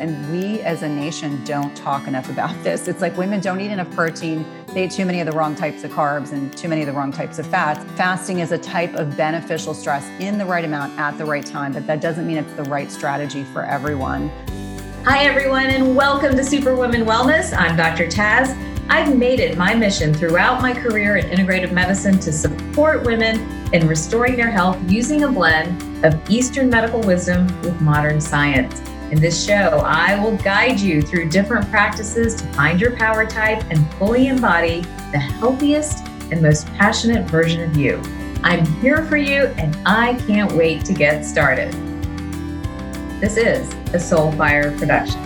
And we as a nation don't talk enough about this. It's like women don't eat enough protein, they eat too many of the wrong types of carbs and too many of the wrong types of fats. Fasting is a type of beneficial stress in the right amount at the right time, but that doesn't mean it's the right strategy for everyone. Hi, everyone, and welcome to Superwoman Wellness. I'm Dr. Taz. I've made it my mission throughout my career in integrative medicine to support women in restoring their health using a blend of Eastern medical wisdom with modern science. In this show, I will guide you through different practices to find your power type and fully embody the healthiest and most passionate version of you. I'm here for you and I can't wait to get started. This is a Soulfire production.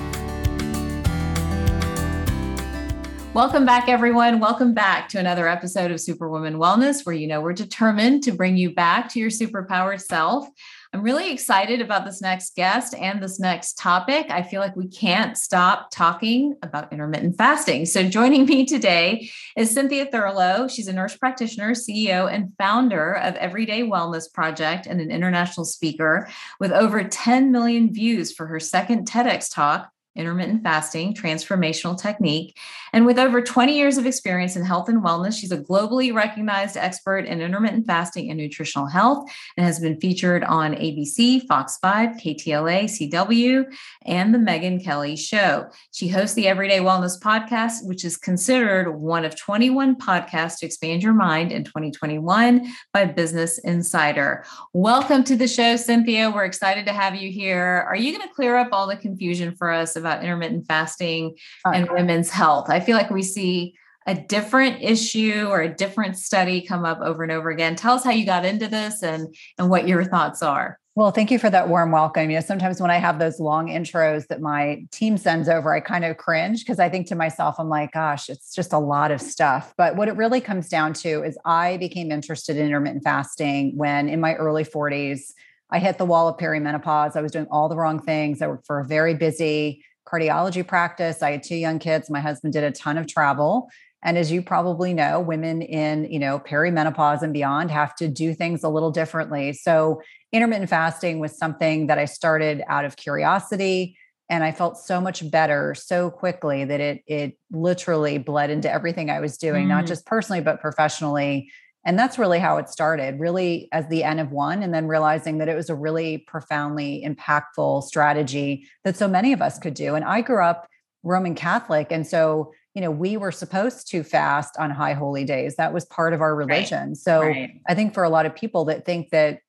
Welcome back, everyone. Welcome back to another episode of Superwoman Wellness, where you know we're determined to bring you back to your superpowered self. I'm really excited about this next guest and this next topic. I feel like we can't stop talking about intermittent fasting. So, joining me today is Cynthia Thurlow. She's a nurse practitioner, CEO, and founder of Everyday Wellness Project and an international speaker with over 10 million views for her second TEDx talk intermittent fasting, transformational technique. And with over 20 years of experience in health and wellness, she's a globally recognized expert in intermittent fasting and nutritional health and has been featured on ABC, Fox 5, KTLA, CW, and The Megyn Kelly Show. She hosts the Everyday Wellness podcast, which is considered one of 21 podcasts to expand your mind in 2021 by Business Insider. Welcome to the show, Cynthia. We're excited to have you here. Are you going to clear up all the confusion for us about intermittent fasting and women's health. I feel like we see a different issue or a different study come up over and over again. Tell us how you got into this and and what your thoughts are. Well, thank you for that warm welcome. You know, sometimes when I have those long intros that my team sends over, I kind of cringe because I think to myself, I'm like, gosh, it's just a lot of stuff. But what it really comes down to is I became interested in intermittent fasting when in my early 40s, I hit the wall of perimenopause. I was doing all the wrong things. I worked for a very busy cardiology practice. I had two young kids. My husband did a ton of travel. And as you probably know, women in, you know, perimenopause and beyond have to do things a little differently. So intermittent fasting was something that I started out of curiosity and I felt so much better so quickly that it it literally bled into everything I was doing, mm. not just personally but professionally. And that's really how it started, really as the N of one, and then realizing that it was a really profoundly impactful strategy that so many of us could do. And I grew up Roman Catholic. And so, you know, we were supposed to fast on high holy days. That was part of our religion. Right. So right. I think for a lot of people that think that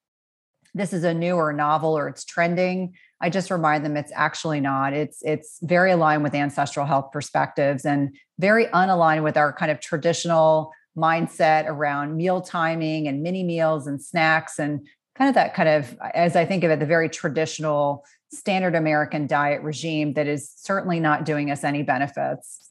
this is a new or novel or it's trending, I just remind them it's actually not. It's it's very aligned with ancestral health perspectives and very unaligned with our kind of traditional mindset around meal timing and mini meals and snacks and kind of that kind of as i think of it the very traditional standard american diet regime that is certainly not doing us any benefits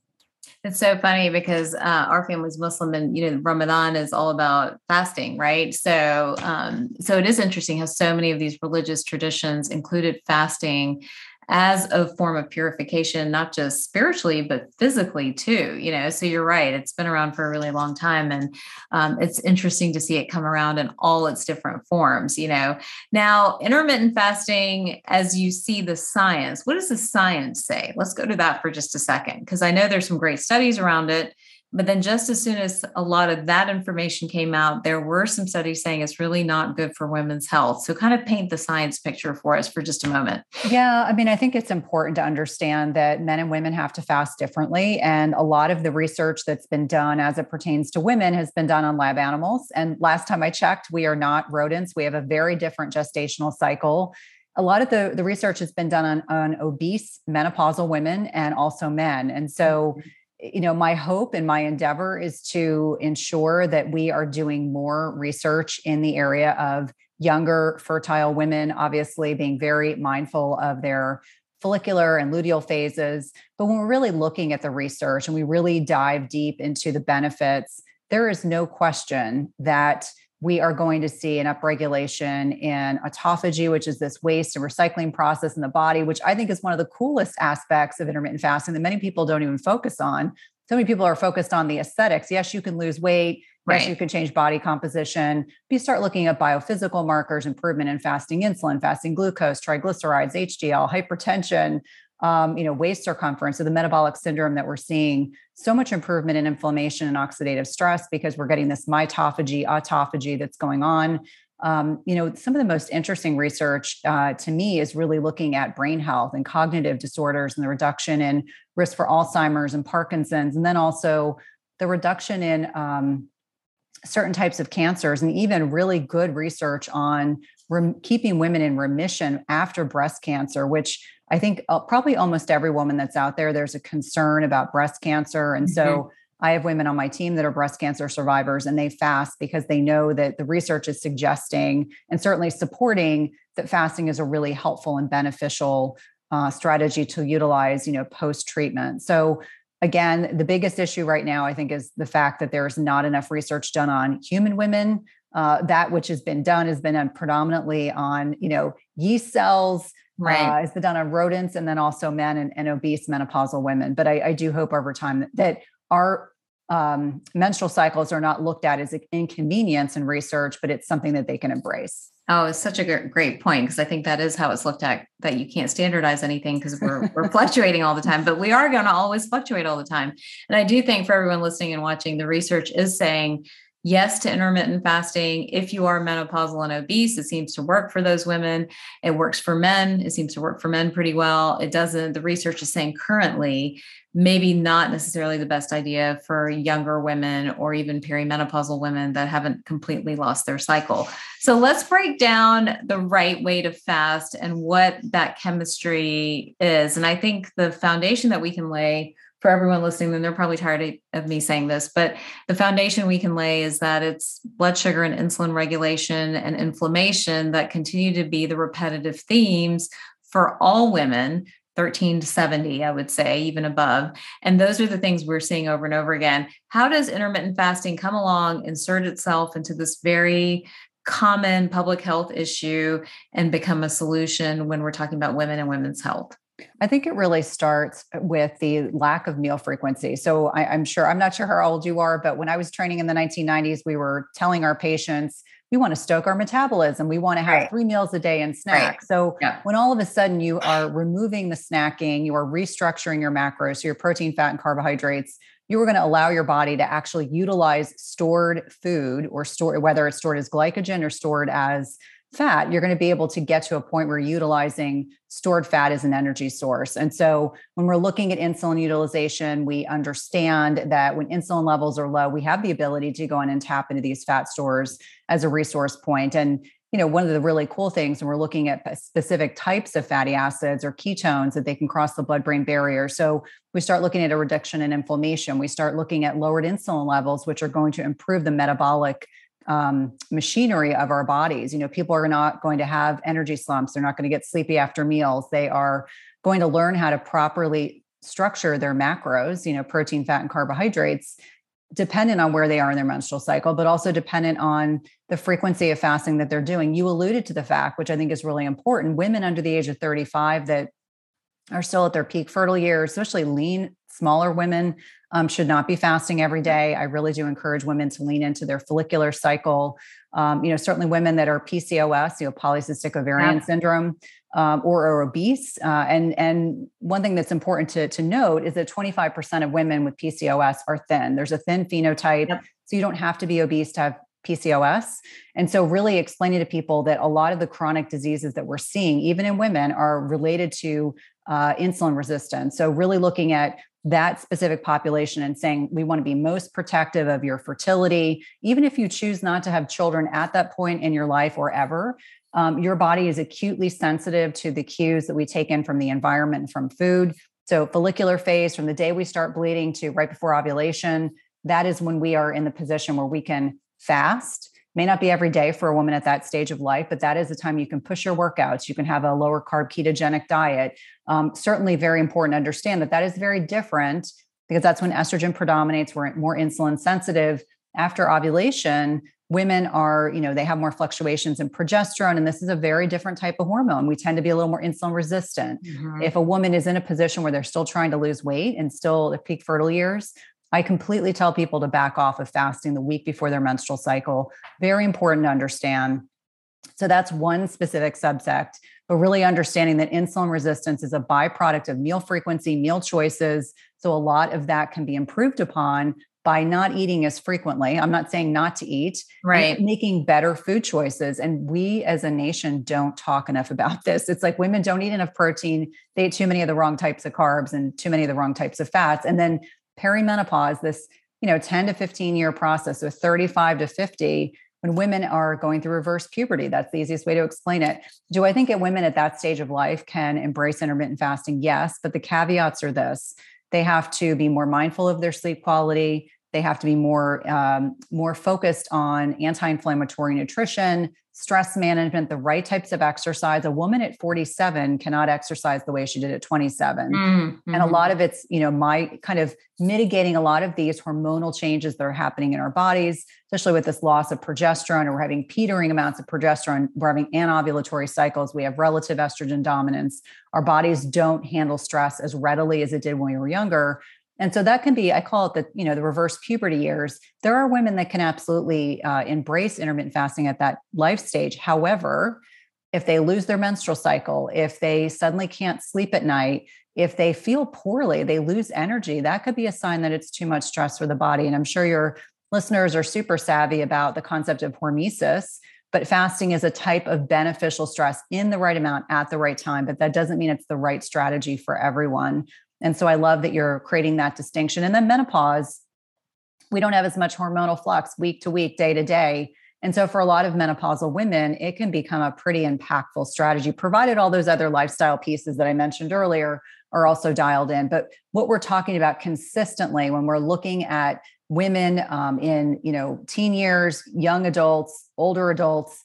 it's so funny because uh, our family's Muslim, and you know Ramadan is all about fasting, right? So, um, so it is interesting how so many of these religious traditions included fasting as a form of purification, not just spiritually, but physically too. You know, so you're right. It's been around for a really long time. And um, it's interesting to see it come around in all its different forms. You know, now intermittent fasting, as you see the science, what does the science say? Let's go to that for just a second, because I know there's some great studies around it. But then, just as soon as a lot of that information came out, there were some studies saying it's really not good for women's health. So, kind of paint the science picture for us for just a moment. Yeah. I mean, I think it's important to understand that men and women have to fast differently. And a lot of the research that's been done as it pertains to women has been done on lab animals. And last time I checked, we are not rodents. We have a very different gestational cycle a lot of the, the research has been done on, on obese menopausal women and also men. And so mm-hmm you know my hope and my endeavor is to ensure that we are doing more research in the area of younger fertile women obviously being very mindful of their follicular and luteal phases. But when we're really looking at the research and we really dive deep into the benefits there is no question that we are going to see an upregulation in autophagy, which is this waste and recycling process in the body, which I think is one of the coolest aspects of intermittent fasting that many people don't even focus on. So many people are focused on the aesthetics. Yes, you can lose weight. Right. Yes, you can change body composition. But you start looking at biophysical markers, improvement in fasting insulin, fasting glucose, triglycerides, HDL, hypertension, um, you know, waist circumference, so the metabolic syndrome that we're seeing so much improvement in inflammation and oxidative stress because we're getting this mitophagy, autophagy that's going on. Um, you know, some of the most interesting research uh, to me is really looking at brain health and cognitive disorders and the reduction in risk for Alzheimer's and Parkinson's, and then also the reduction in um, certain types of cancers, and even really good research on rem- keeping women in remission after breast cancer, which I think uh, probably almost every woman that's out there, there's a concern about breast cancer. And mm-hmm. so I have women on my team that are breast cancer survivors and they fast because they know that the research is suggesting and certainly supporting that fasting is a really helpful and beneficial uh, strategy to utilize, you know, post treatment. So again, the biggest issue right now, I think, is the fact that there's not enough research done on human women. Uh, that which has been done has been done predominantly on, you know, yeast cells. Right. Uh, it's been done on rodents and then also men and, and obese menopausal women. But I, I, do hope over time that, that our um, menstrual cycles are not looked at as an inconvenience in research, but it's something that they can embrace. Oh, it's such a great point because I think that is how it's looked at that you can't standardize anything because we're we're fluctuating all the time, but we are going to always fluctuate all the time. And I do think for everyone listening and watching, the research is saying yes to intermittent fasting. If you are menopausal and obese, it seems to work for those women. It works for men. It seems to work for men pretty well. It doesn't, the research is saying currently maybe not necessarily the best idea for younger women or even perimenopausal women that haven't completely lost their cycle. So let's break down the right way to fast and what that chemistry is. And I think the foundation that we can lay for everyone listening, then they're probably tired of me saying this, but the foundation we can lay is that it's blood sugar and insulin regulation and inflammation that continue to be the repetitive themes for all women 13 to 70, I would say, even above. And those are the things we're seeing over and over again. How does intermittent fasting come along, insert itself into this very common public health issue and become a solution when we're talking about women and women's health? I think it really starts with the lack of meal frequency. So I, am sure, I'm not sure how old you are, but when I was training in the 1990s, we were telling our patients we want to stoke our metabolism. We want to have right. three meals a day and snack. Right. So yeah. when all of a sudden you are removing the snacking, you are restructuring your macros, so your protein, fat, and carbohydrates, you are going to allow your body to actually utilize stored food or store whether it's stored as glycogen or stored as fat, you're going to be able to get to a point where utilizing stored fat as an energy source. And so when we're looking at insulin utilization, we understand that when insulin levels are low, we have the ability to go in and tap into these fat stores as a resource point. And you know, one of the really cool things when we're looking at specific types of fatty acids or ketones that they can cross the blood-brain barrier. So we start looking at a reduction in inflammation. We start looking at lowered insulin levels, which are going to improve the metabolic um, machinery of our bodies. You know, people are not going to have energy slumps. They're not going to get sleepy after meals. They are going to learn how to properly structure their macros, you know, protein, fat, and carbohydrates, dependent on where they are in their menstrual cycle, but also dependent on the frequency of fasting that they're doing. You alluded to the fact, which I think is really important women under the age of 35 that are still at their peak fertile years, especially lean, smaller women um, should not be fasting every day. I really do encourage women to lean into their follicular cycle. Um, you know, certainly women that are PCOS, you know, polycystic ovarian yeah. syndrome, um, or are obese. Uh, and and one thing that's important to to note is that 25% of women with PCOS are thin. There's a thin phenotype, yep. so you don't have to be obese to have PCOS. And so, really explaining to people that a lot of the chronic diseases that we're seeing, even in women, are related to uh, insulin resistance. So, really looking at that specific population and saying we want to be most protective of your fertility. Even if you choose not to have children at that point in your life or ever um, your body is acutely sensitive to the cues that we take in from the environment from food. So follicular phase from the day we start bleeding to right before ovulation that is when we are in the position where we can fast may not be every day for a woman at that stage of life, but that is the time you can push your workouts. You can have a lower carb ketogenic diet. Um, certainly, very important to understand that that is very different because that's when estrogen predominates. We're more insulin sensitive. After ovulation, women are, you know, they have more fluctuations in progesterone, and this is a very different type of hormone. We tend to be a little more insulin resistant. Mm-hmm. If a woman is in a position where they're still trying to lose weight and still at peak fertile years, I completely tell people to back off of fasting the week before their menstrual cycle. Very important to understand. So that's one specific subsect. but really understanding that insulin resistance is a byproduct of meal frequency, meal choices. So a lot of that can be improved upon by not eating as frequently. I'm not saying not to eat, right? Making better food choices. And we as a nation don't talk enough about this. It's like women don't eat enough protein, they eat too many of the wrong types of carbs and too many of the wrong types of fats. And then perimenopause, this, you know, 10 to 15 year process, so 35 to 50, when women are going through reverse puberty. That's the easiest way to explain it. Do I think that women at that stage of life can embrace intermittent fasting? Yes, but the caveats are this they have to be more mindful of their sleep quality. They have to be more um, more focused on anti-inflammatory nutrition, stress management, the right types of exercise. A woman at 47 cannot exercise the way she did at 27. Mm-hmm. And a lot of it's, you know, my kind of mitigating a lot of these hormonal changes that are happening in our bodies, especially with this loss of progesterone, or we're having petering amounts of progesterone, we're having anovulatory cycles, we have relative estrogen dominance. Our bodies don't handle stress as readily as it did when we were younger. And so that can be, I call it the, you know, the reverse puberty years. There are women that can absolutely uh, embrace intermittent fasting at that life stage. However, if they lose their menstrual cycle, if they suddenly can't sleep at night, if they feel poorly, they lose energy, that could be a sign that it's too much stress for the body. And I'm sure your listeners are super savvy about the concept of hormesis, but fasting is a type of beneficial stress in the right amount at the right time. But that doesn't mean it's the right strategy for everyone. And so I love that you're creating that distinction. And then menopause, we don't have as much hormonal flux week to week, day to day. And so for a lot of menopausal women, it can become a pretty impactful strategy, provided all those other lifestyle pieces that I mentioned earlier are also dialed in. But what we're talking about consistently when we're looking at women um, in you know teen years, young adults, older adults,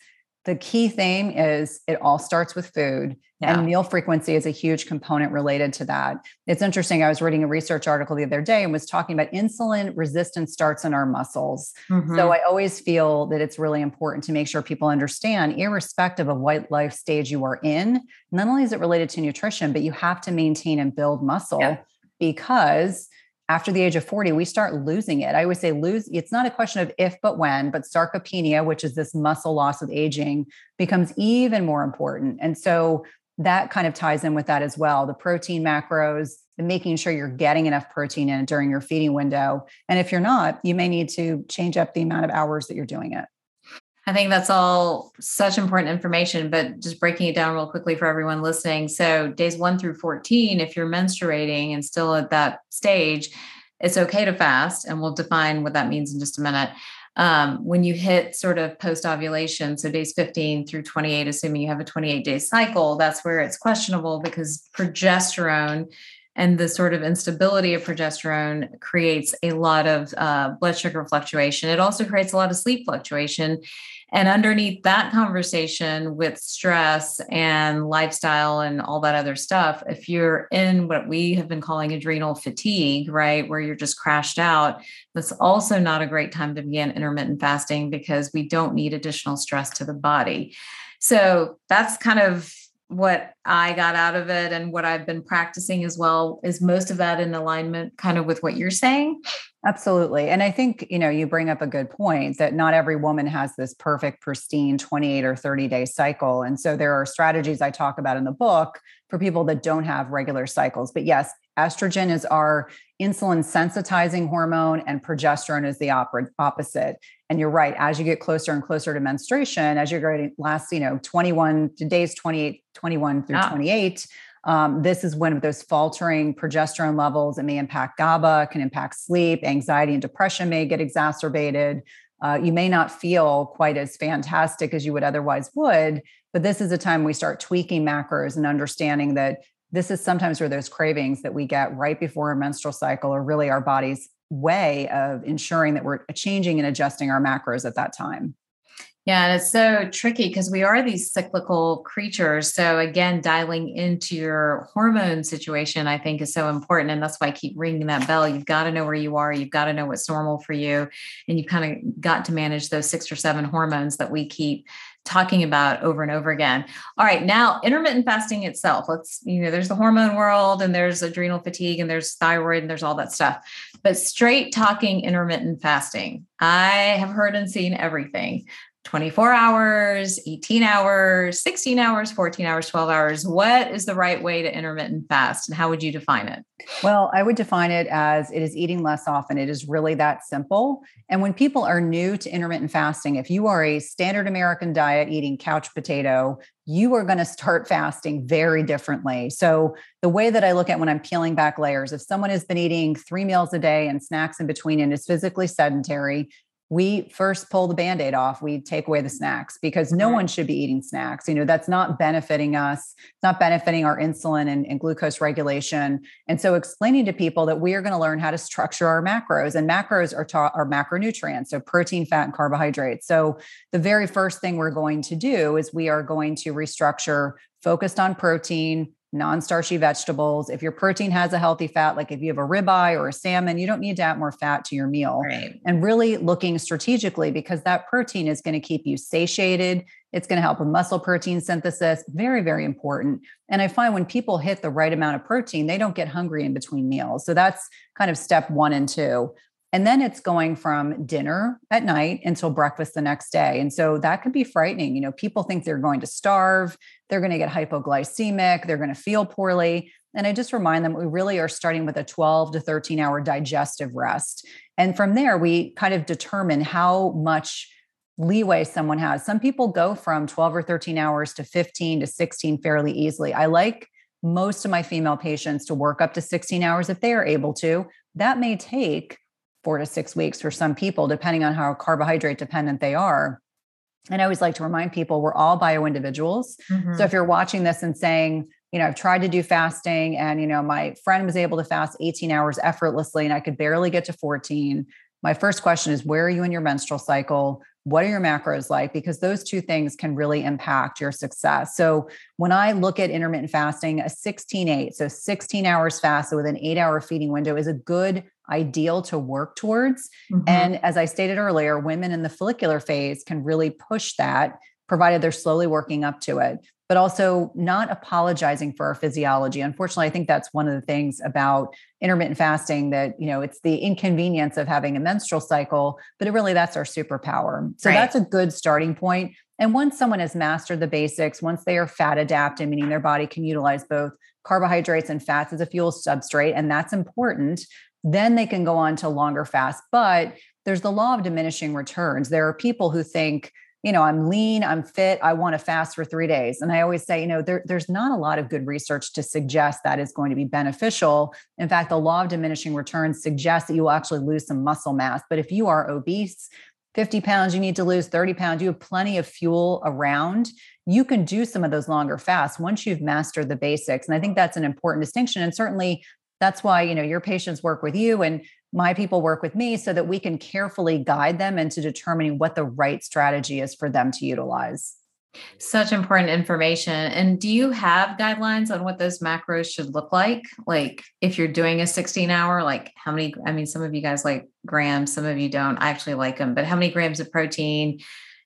the key theme is it all starts with food yeah. and meal frequency is a huge component related to that it's interesting i was reading a research article the other day and was talking about insulin resistance starts in our muscles mm-hmm. so i always feel that it's really important to make sure people understand irrespective of what life stage you are in not only is it related to nutrition but you have to maintain and build muscle yeah. because after the age of 40, we start losing it. I always say lose, it's not a question of if, but when, but sarcopenia, which is this muscle loss with aging, becomes even more important. And so that kind of ties in with that as well. The protein macros, the making sure you're getting enough protein in during your feeding window. And if you're not, you may need to change up the amount of hours that you're doing it. I think that's all such important information, but just breaking it down real quickly for everyone listening. So, days one through 14, if you're menstruating and still at that stage, it's okay to fast. And we'll define what that means in just a minute. Um, when you hit sort of post ovulation, so days 15 through 28, assuming you have a 28 day cycle, that's where it's questionable because progesterone and the sort of instability of progesterone creates a lot of uh, blood sugar fluctuation. It also creates a lot of sleep fluctuation. And underneath that conversation with stress and lifestyle and all that other stuff, if you're in what we have been calling adrenal fatigue, right, where you're just crashed out, that's also not a great time to begin intermittent fasting because we don't need additional stress to the body. So that's kind of what I got out of it and what I've been practicing as well is most of that in alignment kind of with what you're saying. Absolutely. And I think, you know, you bring up a good point that not every woman has this perfect, pristine 28 or 30 day cycle. And so there are strategies I talk about in the book for people that don't have regular cycles. But yes, estrogen is our insulin sensitizing hormone and progesterone is the opposite and you're right as you get closer and closer to menstruation as you're going last you know 21 to days 28 21 through ah. 28 um, this is when those faltering progesterone levels it may impact gaba can impact sleep anxiety and depression may get exacerbated uh, you may not feel quite as fantastic as you would otherwise would but this is a time we start tweaking macros and understanding that this is sometimes where those cravings that we get right before a menstrual cycle are really our body's way of ensuring that we're changing and adjusting our macros at that time. Yeah, and it's so tricky because we are these cyclical creatures. So again, dialing into your hormone situation, I think is so important. And that's why I keep ringing that bell. You've got to know where you are. You've got to know what's normal for you. And you've kind of got to manage those six or seven hormones that we keep talking about over and over again. All right, now intermittent fasting itself. Let's, you know, there's the hormone world and there's adrenal fatigue and there's thyroid and there's all that stuff. But straight talking intermittent fasting, I have heard and seen everything. 24 hours, 18 hours, 16 hours, 14 hours, 12 hours. What is the right way to intermittent fast and how would you define it? Well, I would define it as it is eating less often. It is really that simple. And when people are new to intermittent fasting, if you are a standard American diet eating couch potato, you are going to start fasting very differently. So, the way that I look at when I'm peeling back layers, if someone has been eating three meals a day and snacks in between and is physically sedentary, we first pull the band-aid off we take away the snacks because no one should be eating snacks you know that's not benefiting us it's not benefiting our insulin and, and glucose regulation and so explaining to people that we are going to learn how to structure our macros and macros are, ta- are macronutrients so protein fat and carbohydrates so the very first thing we're going to do is we are going to restructure focused on protein non-starchy vegetables. If your protein has a healthy fat, like if you have a ribeye or a salmon, you don't need to add more fat to your meal. Right. And really looking strategically because that protein is going to keep you satiated. It's going to help with muscle protein synthesis. Very, very important. And I find when people hit the right amount of protein, they don't get hungry in between meals. So that's kind of step one and two. And then it's going from dinner at night until breakfast the next day. And so that could be frightening. You know, people think they're going to starve, they're going to get hypoglycemic, they're going to feel poorly. And I just remind them we really are starting with a 12 to 13 hour digestive rest. And from there, we kind of determine how much leeway someone has. Some people go from 12 or 13 hours to 15 to 16 fairly easily. I like most of my female patients to work up to 16 hours if they are able to. That may take four to six weeks for some people, depending on how carbohydrate dependent they are. And I always like to remind people we're all bio individuals. Mm-hmm. So if you're watching this and saying, you know, I've tried to do fasting and, you know, my friend was able to fast 18 hours effortlessly and I could barely get to 14. My first question is, where are you in your menstrual cycle? What are your macros like? Because those two things can really impact your success. So when I look at intermittent fasting, a 16 8, so 16 hours fasted with an eight hour feeding window is a good ideal to work towards. Mm-hmm. And as I stated earlier, women in the follicular phase can really push that, provided they're slowly working up to it, but also not apologizing for our physiology. Unfortunately, I think that's one of the things about intermittent fasting that, you know, it's the inconvenience of having a menstrual cycle, but it really that's our superpower. So right. that's a good starting point. And once someone has mastered the basics, once they are fat adapted, meaning their body can utilize both carbohydrates and fats as a fuel substrate, and that's important, then they can go on to longer fasts. But there's the law of diminishing returns. There are people who think, you know, I'm lean, I'm fit, I want to fast for three days. And I always say, you know, there, there's not a lot of good research to suggest that is going to be beneficial. In fact, the law of diminishing returns suggests that you will actually lose some muscle mass. But if you are obese, 50 pounds, you need to lose 30 pounds, you have plenty of fuel around. You can do some of those longer fasts once you've mastered the basics. And I think that's an important distinction. And certainly that's why you know your patients work with you and my people work with me so that we can carefully guide them into determining what the right strategy is for them to utilize. Such important information. And do you have guidelines on what those macros should look like? Like if you're doing a 16 hour like how many i mean some of you guys like grams some of you don't. I actually like them but how many grams of protein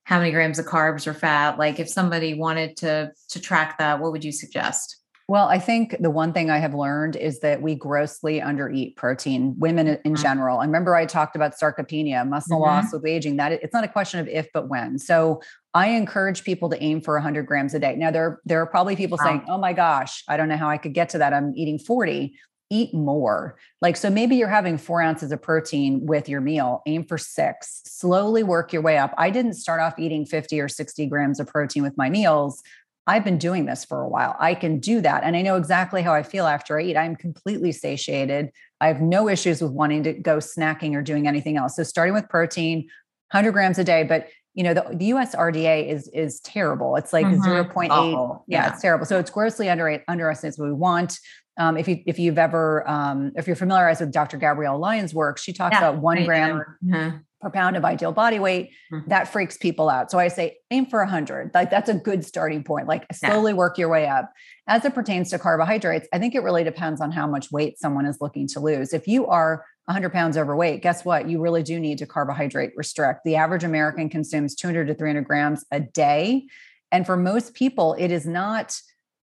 how many grams of carbs or fat? Like if somebody wanted to to track that what would you suggest well, I think the one thing I have learned is that we grossly undereat protein, women in mm-hmm. general. I remember, I talked about sarcopenia, muscle mm-hmm. loss with aging. That it's not a question of if, but when. So I encourage people to aim for 100 grams a day. Now, there there are probably people wow. saying, "Oh my gosh, I don't know how I could get to that. I'm eating 40." Eat more. Like, so maybe you're having four ounces of protein with your meal, aim for six, slowly work your way up. I didn't start off eating 50 or 60 grams of protein with my meals. I've been doing this for a while. I can do that. And I know exactly how I feel after I eat. I'm completely satiated. I have no issues with wanting to go snacking or doing anything else. So starting with protein, 100 grams a day, but you know the, the US RDA is is terrible. It's like mm-hmm. 0.8. Oh, yeah, yeah, it's terrible. So it's grossly under under us as we want. Um, if you if you've ever um, if you're familiarized with Dr. Gabrielle Lyon's work, she talks yeah, about one gram. Mm-hmm per pound of ideal body weight mm-hmm. that freaks people out. So i say aim for 100 like that's a good starting point. Like slowly yeah. work your way up. As it pertains to carbohydrates i think it really depends on how much weight someone is looking to lose. If you are 100 pounds overweight guess what? You really do need to carbohydrate restrict. The average american consumes 200 to 300 grams a day. And for most people it is not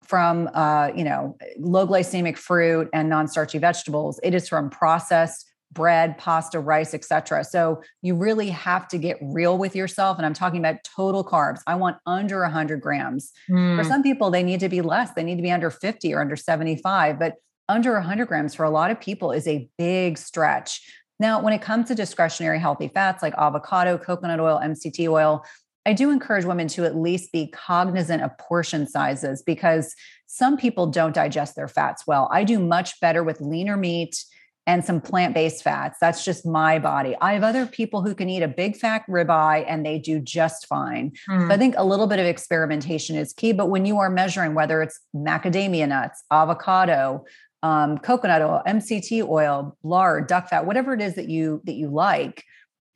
from uh, you know low glycemic fruit and non-starchy vegetables. It is from processed bread, pasta, rice, etc. So you really have to get real with yourself. And I'm talking about total carbs. I want under 100 grams. Mm. For some people, they need to be less. They need to be under 50 or under 75. But under 100 grams for a lot of people is a big stretch. Now, when it comes to discretionary healthy fats like avocado, coconut oil, MCT oil, I do encourage women to at least be cognizant of portion sizes because some people don't digest their fats well. I do much better with leaner meat and some plant-based fats. That's just my body. I have other people who can eat a big fat ribeye and they do just fine. Mm. So I hmm. think a little bit of experimentation is key. But when you are measuring whether it's macadamia nuts, avocado, um, coconut oil, MCT oil, lard, duck fat, whatever it is that you that you like,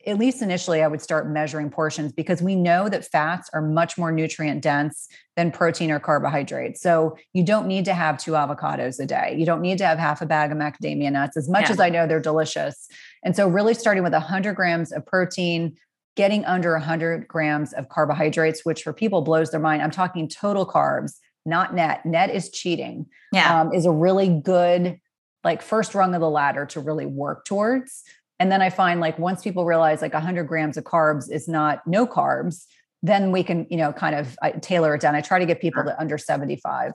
at least initially, I would start measuring portions because we know that fats are much more nutrient dense than protein or carbohydrates. So you don't need to have two avocados a day. You don't need to have half a bag of macadamia nuts, as much yeah. as I know they're delicious. And so, really starting with 100 grams of protein, getting under 100 grams of carbohydrates, which for people blows their mind. I'm talking total carbs, not net. Net is cheating. Yeah. Um, is a really good like first rung of the ladder to really work towards and then I find like once people realize like 100 grams of carbs is not no carbs, then we can, you know, kind of tailor it down. I try to get people to under 75.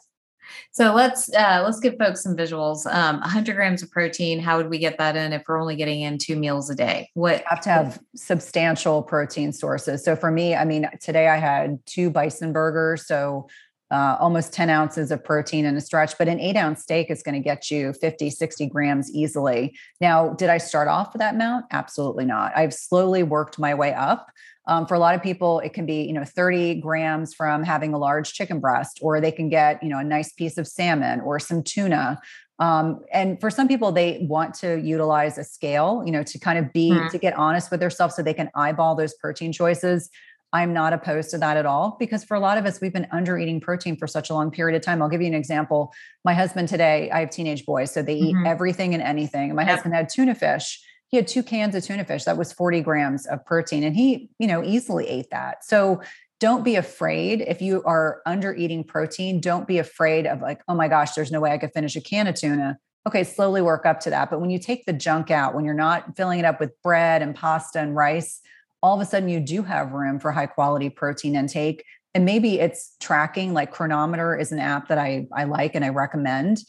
So let's uh, let's give folks some visuals. Um, 100 grams of protein. How would we get that in if we're only getting in two meals a day? What you have to have substantial protein sources. So for me, I mean, today I had two bison burgers. So uh, almost 10 ounces of protein in a stretch, but an eight ounce steak is going to get you 50, 60 grams easily. Now, did I start off with that amount? Absolutely not. I've slowly worked my way up. Um, for a lot of people, it can be, you know, 30 grams from having a large chicken breast, or they can get, you know, a nice piece of salmon or some tuna. Um, and for some people, they want to utilize a scale, you know, to kind of be, mm-hmm. to get honest with themselves so they can eyeball those protein choices. I'm not opposed to that at all because for a lot of us, we've been under eating protein for such a long period of time. I'll give you an example. My husband today, I have teenage boys, so they mm-hmm. eat everything and anything. My husband had tuna fish. He had two cans of tuna fish. That was 40 grams of protein. And he, you know, easily ate that. So don't be afraid if you are under eating protein. Don't be afraid of like, oh my gosh, there's no way I could finish a can of tuna. Okay, slowly work up to that. But when you take the junk out, when you're not filling it up with bread and pasta and rice, all of a sudden you do have room for high quality protein intake and maybe it's tracking like Cronometer is an app that i i like and i recommend.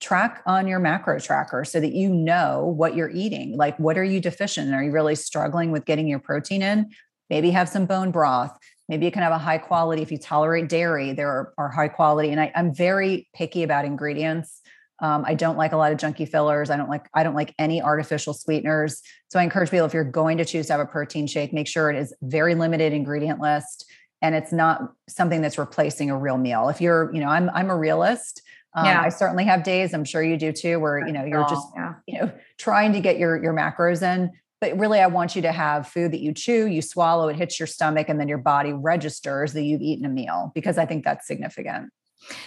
Track on your macro tracker so that you know what you're eating. Like what are you deficient in? Are you really struggling with getting your protein in? Maybe have some bone broth. Maybe you can have a high quality if you tolerate dairy there are, are high quality and I, i'm very picky about ingredients um, I don't like a lot of junky fillers. I don't like I don't like any artificial sweeteners. So I encourage people if you're going to choose to have a protein shake, make sure it is very limited ingredient list and it's not something that's replacing a real meal. If you're, you know, I'm I'm a realist. Um, yeah. I certainly have days. I'm sure you do too, where you know you're just yeah. you know trying to get your your macros in. But really, I want you to have food that you chew, you swallow, it hits your stomach, and then your body registers that you've eaten a meal because I think that's significant.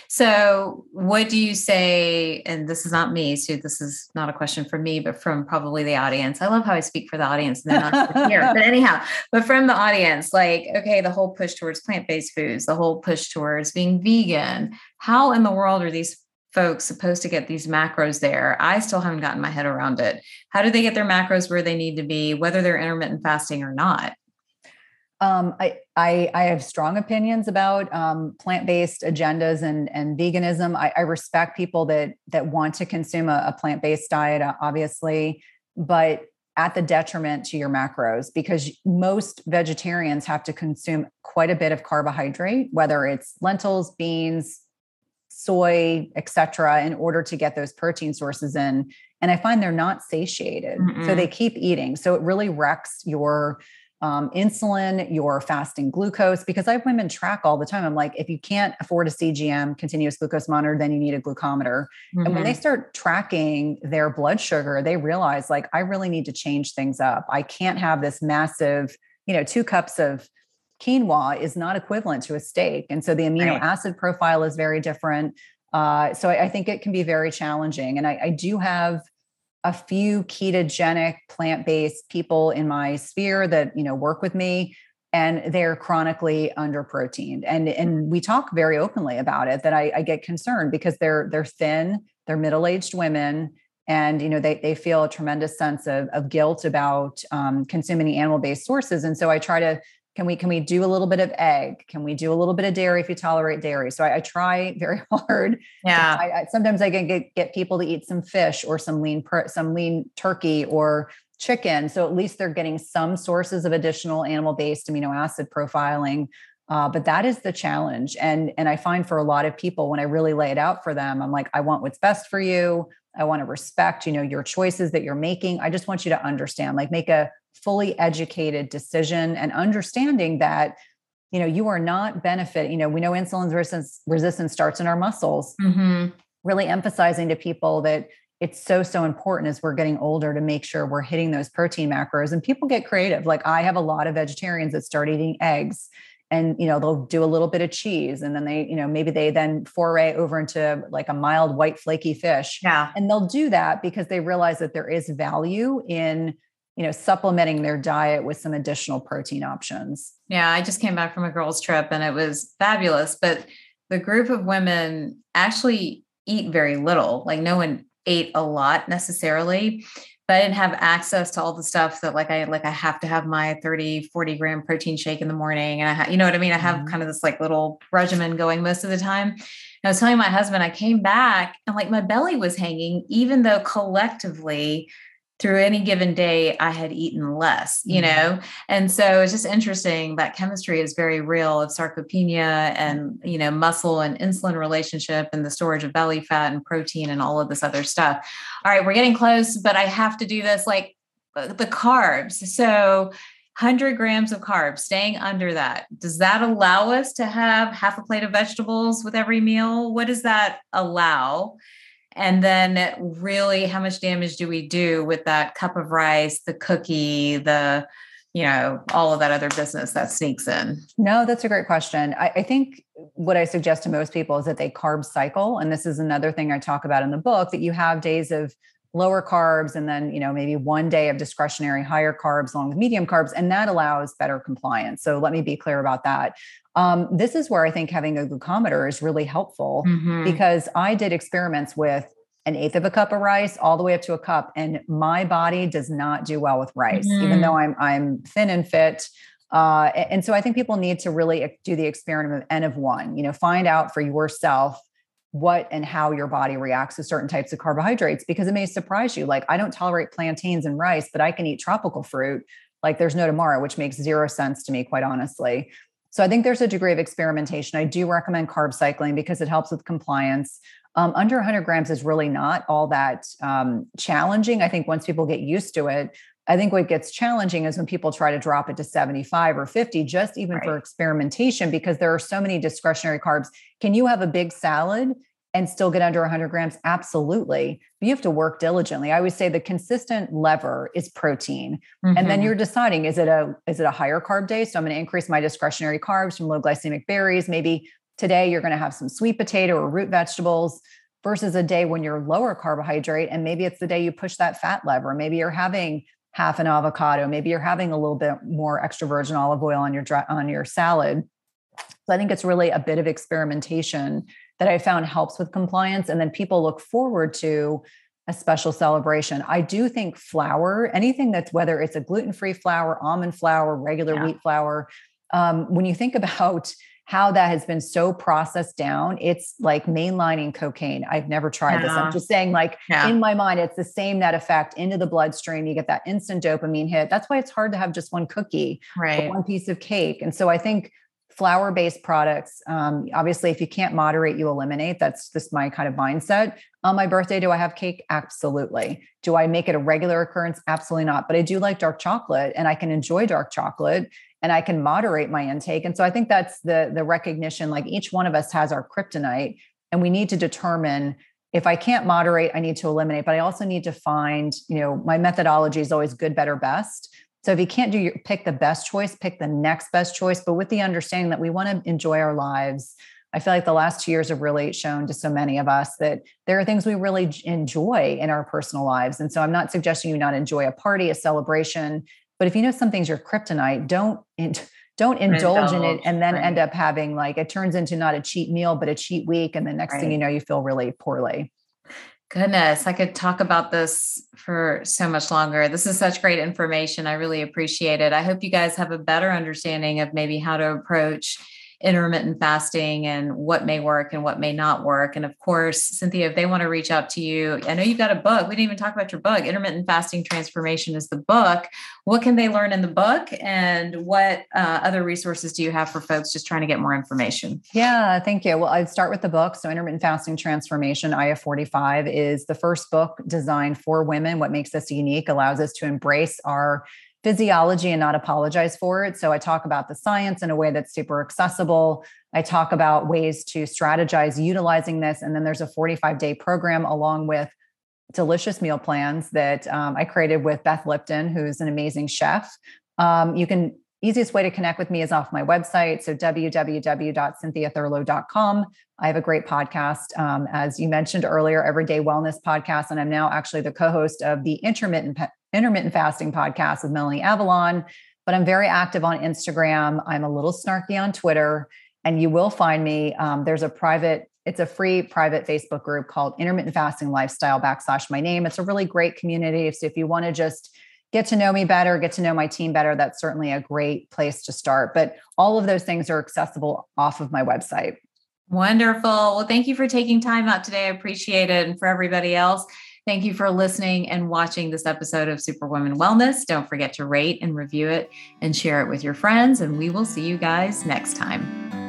So, what do you say? And this is not me, so this is not a question for me, but from probably the audience. I love how I speak for the audience and they're not here. But anyhow, but from the audience, like, okay, the whole push towards plant based foods, the whole push towards being vegan. How in the world are these folks supposed to get these macros there? I still haven't gotten my head around it. How do they get their macros where they need to be, whether they're intermittent fasting or not? Um, I, I, I have strong opinions about um, plant-based agendas and and veganism. I, I, respect people that that want to consume a, a plant-based diet, obviously, but at the detriment to your macros because most vegetarians have to consume quite a bit of carbohydrate, whether it's lentils, beans, soy, etc., in order to get those protein sources in. And I find they're not satiated, mm so they keep eating. So it really wrecks your um, insulin, your fasting glucose, because I have women track all the time. I'm like, if you can't afford a CGM, continuous glucose monitor, then you need a glucometer. Mm-hmm. And when they mm-hmm. start tracking their blood sugar, they realize, like, I really need to change things up. I can't have this massive, you know, two cups of quinoa is not equivalent to a steak. And so the amino right. acid profile is very different. Uh, so I, I, think it can be very challenging. And I, I do have a few ketogenic plant-based people in my sphere that you know work with me and they're chronically under proteined and and we talk very openly about it that I, I get concerned because they're they're thin they're middle-aged women and you know they, they feel a tremendous sense of, of guilt about um, consuming animal-based sources. And so i try to can we can we do a little bit of egg? Can we do a little bit of dairy if you tolerate dairy? So i, I try very hard. Yeah. I, I, sometimes i can get, get people to eat some fish or some lean some lean turkey or chicken. So at least they're getting some sources of additional animal based amino acid profiling. Uh, but that is the challenge. And and i find for a lot of people when i really lay it out for them i'm like i want what's best for you. I want to respect you know your choices that you're making. I just want you to understand like make a fully educated decision and understanding that you know you are not benefit you know we know insulin resistance resistance starts in our muscles. Mm-hmm. really emphasizing to people that it's so so important as we're getting older to make sure we're hitting those protein macros. And people get creative. Like i have a lot of vegetarians that start eating eggs and you know they'll do a little bit of cheese and then they you know maybe they then foray over into like a mild white flaky fish. Yeah. And they'll do that because they realize that there is value in you know supplementing their diet with some additional protein options. Yeah i just came back from a girls trip and it was fabulous but the group of women actually eat very little like no one ate a lot necessarily but I didn't have access to all the stuff that like I like I have to have my 30 40 gram protein shake in the morning and I ha- you know what I mean? I have mm-hmm. kind of this like little regimen going most of the time. And I was telling my husband I came back and like my belly was hanging even though collectively through any given day i had eaten less you mm-hmm. know? And so it's just interesting that chemistry is very real of sarcopenia and you know muscle and insulin relationship and the storage of belly fat and protein and all of this other stuff. All right we're getting close but i have to do this like uh, the carbs. So 100 grams of carbs staying under that does that allow us to have half a plate of vegetables with every meal? What does that allow and then really how much damage do we do with that cup of rice the cookie the you know all of that other business that sneaks in? No that's a great question. I, I, think what i suggest to most people is that they carb cycle. And this is another thing i talk about in the book that you have days of lower carbs and then you know maybe one day of discretionary higher carbs along with medium carbs and that allows better compliance so let me be clear about that um, this is where i think having a glucometer is really helpful mm-hmm. because i did experiments with an eighth of a cup of rice all the way up to a cup and my body does not do well with rice mm-hmm. even though i'm i'm thin and fit uh, and so i think people need to really do the experiment of n of one you know find out for yourself what and how your body reacts to certain types of carbohydrates because it may surprise you. Like, I don't tolerate plantains and rice, but I can eat tropical fruit like there's no tomorrow, which makes zero sense to me, quite honestly. So I think there's a degree of experimentation. I do recommend carb cycling because it helps with compliance. Um, under 100 grams is really not all that um, challenging. I think once people get used to it, I think what gets challenging is when people try to drop it to 75 or 50, just even right. for experimentation, because there are so many discretionary carbs. Can you have a big salad and still get under 100 grams? Absolutely. But you have to work diligently. I would say the consistent lever is protein. Mm-hmm. And then mm-hmm. you're deciding is it a is it a higher carb day? So I'm going to increase my discretionary carbs from low glycemic berries. Maybe today you're going to have some sweet potato or root vegetables versus a day when you're lower carbohydrate and maybe it's the day you push that fat lever. Maybe you're having half an avocado. Maybe you're having a little bit more extra virgin olive oil on your on your salad. So I think it's really a bit of experimentation that I found helps with compliance, and then people look forward to a special celebration. I do think flour, anything that's whether it's a gluten free flour, almond flour, regular yeah. wheat flour, um, when you think about how that has been so processed down. It's like mainlining cocaine. I've never tried yeah. this. I'm just saying, like, yeah. in my mind, it's the same net effect into the bloodstream. You get that instant dopamine hit. That's why it's hard to have just one cookie right. one piece of cake. And so I think flour based products, um, obviously, if you can't moderate, you eliminate. That's just my kind of mindset. On my birthday, do I have cake? Absolutely. Do I make it a regular occurrence? Absolutely not. But I do like dark chocolate and I can enjoy dark chocolate and I can moderate my intake. And so I think that's the the recognition like each one of us has our kryptonite and we need to determine if I can't moderate, I need to eliminate, but I also need to find, you know, my methodology is always good, better, best. So if you can't do your pick the best choice, pick the next best choice, but with the understanding that we want to enjoy our lives. I feel like the last two years have really shown to so many of us that there are things we really enjoy in our personal lives. And so I'm not suggesting you not enjoy a party, a celebration, but if you know something's your kryptonite, don't don't indulge, indulge in it and then right. end up having like it turns into not a cheat meal but a cheat week and the next right. thing you know you feel really poorly. Goodness, I could talk about this for so much longer. This is such great information. I really appreciate it. I hope you guys have a better understanding of maybe how to approach intermittent fasting and what may work and what may not work. And of course, Cynthia, if they want to reach out to you, I know you've got a book. We didn't even talk about your book. Intermittent Fasting Transformation is the book. What can they learn in the book? And what uh, other resources do you have for folks just trying to get more information? Yeah, thank you. Well, I'd start with the book. So, Intermittent Fasting Transformation, IF 45, is the first book designed for women. What makes us unique allows us to embrace our physiology and not apologize for it. So I talk about the science in a way that's super accessible. I talk about ways to strategize utilizing this. And then there's a 45 day program along with delicious meal plans that um, I created with Beth Lipton, who's an amazing chef. Um, you can easiest way to connect with me is off my website. So www.cynthiathurlow.com. I have a great podcast, um, as you mentioned earlier, Everyday Wellness podcast, and I'm now actually the co-host of the intermittent intermittent fasting podcast with Melanie Avalon. But I'm very active on Instagram. I'm a little snarky on Twitter, and you will find me. Um, there's a private, it's a free private Facebook group called Intermittent Fasting Lifestyle backslash my name. It's a really great community. So if you want to just get to know me better, get to know my team better, that's certainly a great place to start. But all of those things are accessible off of my website. Wonderful. Well, thank you for taking time out today. I appreciate it. And for everybody else, Thank you for listening and watching this episode of Superwoman Wellness. Don't forget to rate and review it and share it with your friends. And we will see you guys next time.